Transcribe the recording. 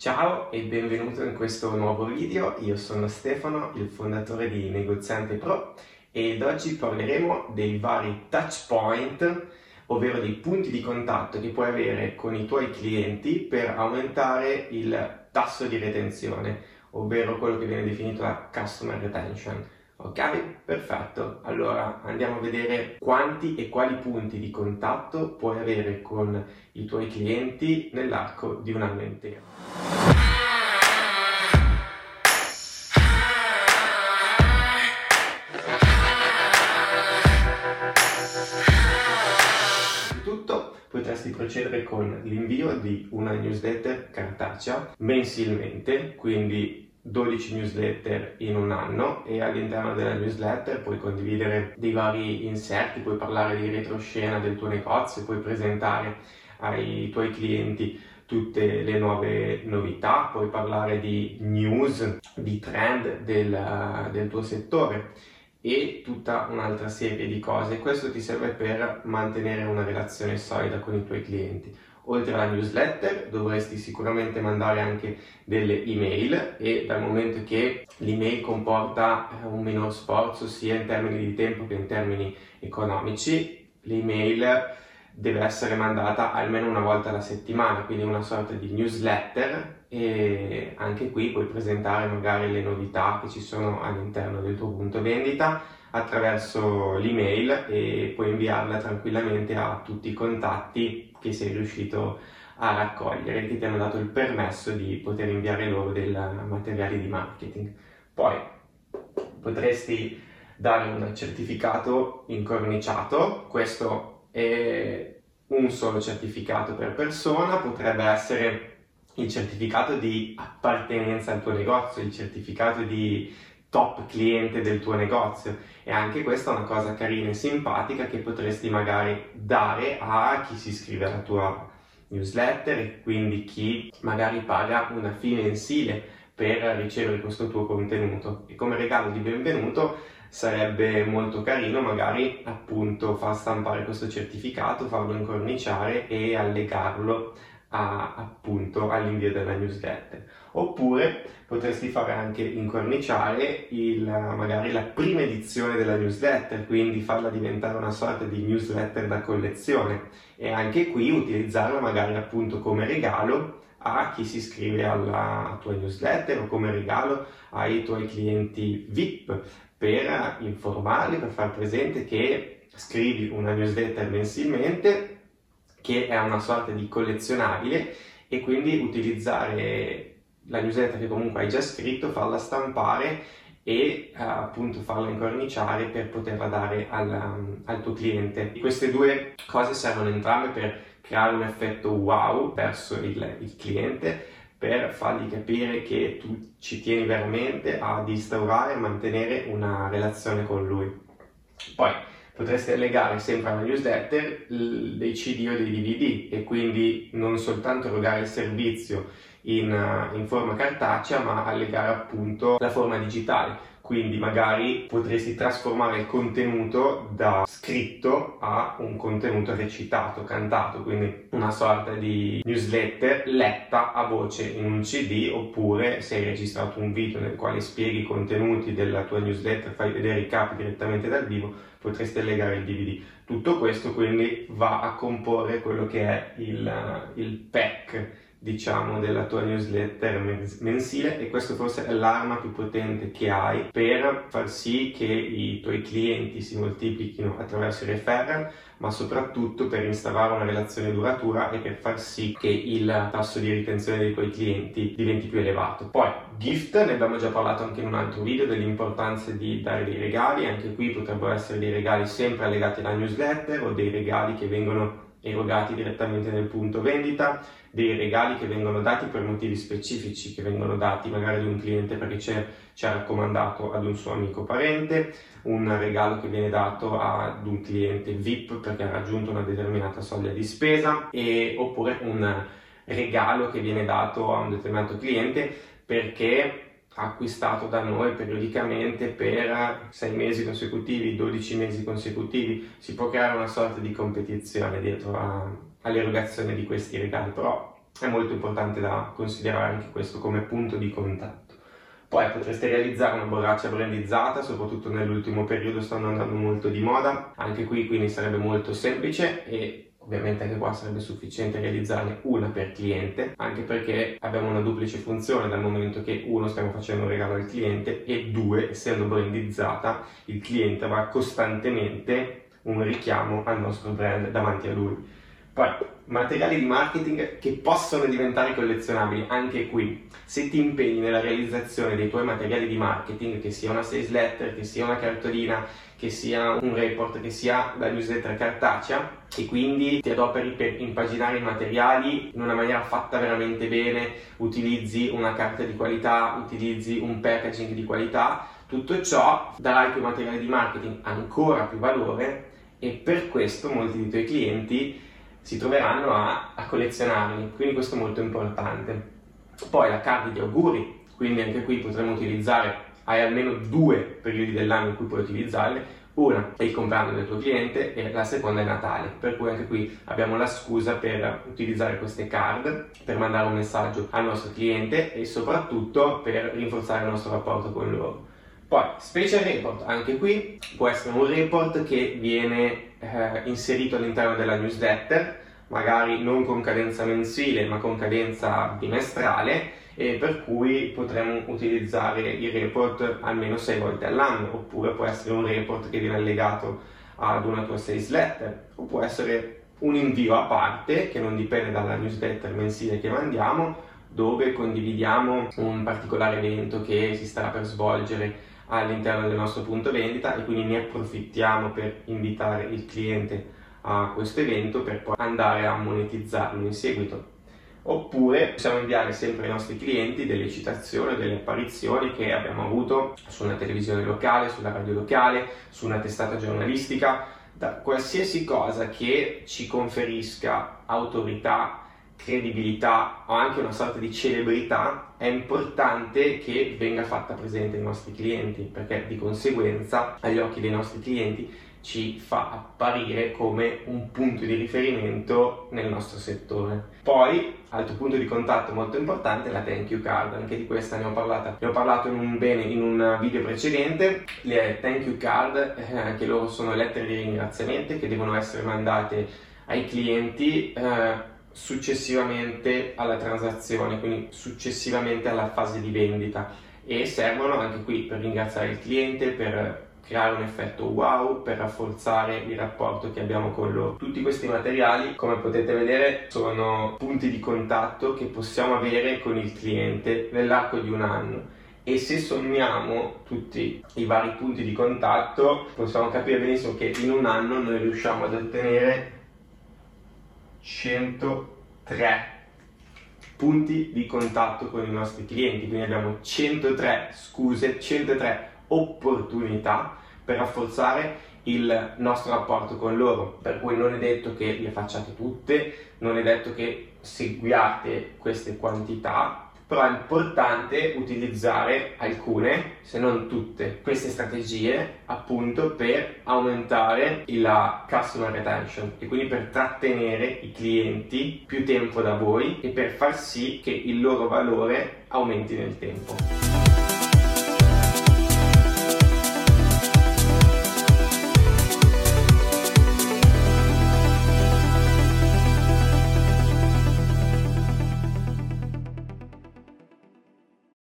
Ciao e benvenuto in questo nuovo video, io sono Stefano, il fondatore di Negoziante Pro ed oggi parleremo dei vari touch point, ovvero dei punti di contatto che puoi avere con i tuoi clienti per aumentare il tasso di retenzione, ovvero quello che viene definito la customer retention. Ok? Perfetto. Allora andiamo a vedere quanti e quali punti di contatto puoi avere con i tuoi clienti nell'arco di un anno intero. Innanzitutto potresti procedere con l'invio di una newsletter cartacea mensilmente, quindi 12 newsletter in un anno e all'interno della newsletter puoi condividere dei vari inserti, puoi parlare di retroscena del tuo negozio, puoi presentare ai tuoi clienti tutte le nuove novità, puoi parlare di news, di trend del, del tuo settore e tutta un'altra serie di cose. Questo ti serve per mantenere una relazione solida con i tuoi clienti. Oltre alla newsletter dovresti sicuramente mandare anche delle email e dal momento che l'email comporta eh, un minor sforzo sia in termini di tempo che in termini economici, l'email deve essere mandata almeno una volta alla settimana, quindi una sorta di newsletter e anche qui puoi presentare magari le novità che ci sono all'interno del tuo punto vendita attraverso l'email e puoi inviarla tranquillamente a tutti i contatti che sei riuscito a raccogliere, che ti hanno dato il permesso di poter inviare loro del materiale di marketing. Poi potresti dare un certificato incorniciato, questo è un solo certificato per persona, potrebbe essere il certificato di appartenenza al tuo negozio, il certificato di top cliente del tuo negozio e anche questa è una cosa carina e simpatica che potresti magari dare a chi si iscrive alla tua newsletter e quindi chi magari paga una fine mensile per ricevere questo tuo contenuto e come regalo di benvenuto sarebbe molto carino magari appunto far stampare questo certificato, farlo incorniciare e allegarlo a, appunto all'invio della newsletter. Oppure potresti fare anche incorniciare il, magari la prima edizione della newsletter, quindi farla diventare una sorta di newsletter da collezione. E anche qui utilizzarla magari appunto come regalo a chi si iscrive alla tua newsletter o come regalo ai tuoi clienti VIP per informarli, per far presente che scrivi una newsletter mensilmente che è una sorta di collezionabile e quindi utilizzare la newsletter che comunque hai già scritto, farla stampare e uh, appunto farla incorniciare per poterla dare al, um, al, tuo cliente. Queste due cose servono entrambe per creare un effetto wow verso il, il cliente, per fargli capire che tu ci tieni veramente ad instaurare e mantenere una relazione con lui. Poi potreste legare sempre alla newsletter dei CD o dei DVD e quindi non soltanto erogare il servizio in, in forma cartacea ma allegare appunto la forma digitale quindi magari potresti trasformare il contenuto da scritto a un contenuto recitato, cantato, quindi una sorta di newsletter letta a voce in un CD oppure se hai registrato un video nel quale spieghi i contenuti della tua newsletter, fai vedere i capi direttamente dal vivo, potresti legare il DVD. Tutto questo quindi va a comporre quello che è il, il pack diciamo, della tua newsletter mensile e questo forse è l'arma più potente che hai per far sì che i tuoi clienti si moltiplichino attraverso i referral, ma soprattutto per instaurare una relazione duratura e per far sì che il tasso di ritenzione dei tuoi clienti diventi più elevato. Poi, gift, ne abbiamo già parlato anche in un altro video dell'importanza di dare dei regali, anche qui potrebbero essere dei regali sempre allegati alla newsletter o dei regali che vengono erogati direttamente nel punto vendita, dei regali che vengono dati per motivi specifici, che vengono dati magari ad un cliente perché ci ha raccomandato ad un suo amico parente, un regalo che viene dato ad un cliente VIP perché ha raggiunto una determinata soglia di spesa, e, oppure un regalo che viene dato a un determinato cliente perché acquistato da noi periodicamente per 6 mesi consecutivi, 12 mesi consecutivi, si può creare una sorta di competizione dietro all'erogazione di questi regali, però è molto importante da considerare anche questo come punto di contatto. Poi potreste realizzare una borraccia brandizzata, soprattutto nell'ultimo periodo stanno andando molto di moda, anche qui quindi sarebbe molto semplice e ovviamente anche qua sarebbe sufficiente realizzarne una per cliente, anche perché abbiamo una duplice funzione dal momento che uno stiamo facendo un regalo al cliente e due, essendo brandizzata, il cliente avrà costantemente un richiamo al nostro brand davanti a lui. Poi, materiali di marketing che possono diventare collezionabili, anche qui, se ti impegni nella realizzazione dei tuoi materiali di marketing, che sia una sales letter, che sia una cartolina, che sia un report, che sia la newsletter cartacea, e quindi ti adoperi per impaginare i materiali in una maniera fatta veramente bene, utilizzi una carta di qualità, utilizzi un packaging di qualità, tutto ciò darà ai tuoi materiali di marketing ancora più valore e per questo molti dei tuoi clienti si troveranno a, a collezionarli, quindi questo è molto importante. Poi la card di auguri, quindi anche qui potremo utilizzare, hai almeno due periodi dell'anno in cui puoi utilizzarle, una è il compleanno del tuo cliente e la seconda è Natale, per cui anche qui abbiamo la scusa per utilizzare queste card, per mandare un messaggio al nostro cliente e soprattutto per rinforzare il nostro rapporto con loro. Poi, special report, anche qui può essere un report che viene eh, inserito all'interno della newsletter, magari non con cadenza mensile ma con cadenza bimestrale e per cui potremo utilizzare il report almeno 6 volte all'anno oppure può essere un report che viene allegato ad una tua sales letter o può essere un invio a parte che non dipende dalla newsletter mensile che mandiamo dove condividiamo un particolare evento che si starà per svolgere all'interno del nostro punto vendita e quindi ne approfittiamo per invitare il cliente a questo evento per poi andare a monetizzarlo in seguito. Oppure possiamo inviare sempre ai nostri clienti delle citazioni, delle apparizioni che abbiamo avuto su una televisione locale, sulla radio locale, su una testata giornalistica, da qualsiasi cosa che ci conferisca autorità credibilità o anche una sorta di celebrità, è importante che venga fatta presente ai nostri clienti, perché di conseguenza agli occhi dei nostri clienti ci fa apparire come un punto di riferimento nel nostro settore. Poi, altro punto di contatto molto importante è la thank you card, anche di questa ne ho parlato, ne ho parlato in un, bene in un video precedente. Le thank you card, eh, anche loro sono lettere di ringraziamento che devono essere mandate ai clienti. Eh, successivamente alla transazione, quindi successivamente alla fase di vendita e servono anche qui per ringraziare il cliente, per creare un effetto wow, per rafforzare il rapporto che abbiamo con loro. Tutti questi materiali, come potete vedere, sono punti di contatto che possiamo avere con il cliente nell'arco di un anno e se sommiamo tutti i vari punti di contatto possiamo capire benissimo che in un anno noi riusciamo ad ottenere 103 punti di contatto con i nostri clienti, quindi abbiamo 103 scuse, 103 opportunità per rafforzare il nostro rapporto con loro, per cui non è detto che le facciate tutte, non è detto che seguiate queste quantità, però è importante utilizzare alcune, se non tutte, queste strategie appunto per aumentare la customer retention e quindi per trattenere i clienti più tempo da voi e per far sì che il loro valore aumenti nel tempo.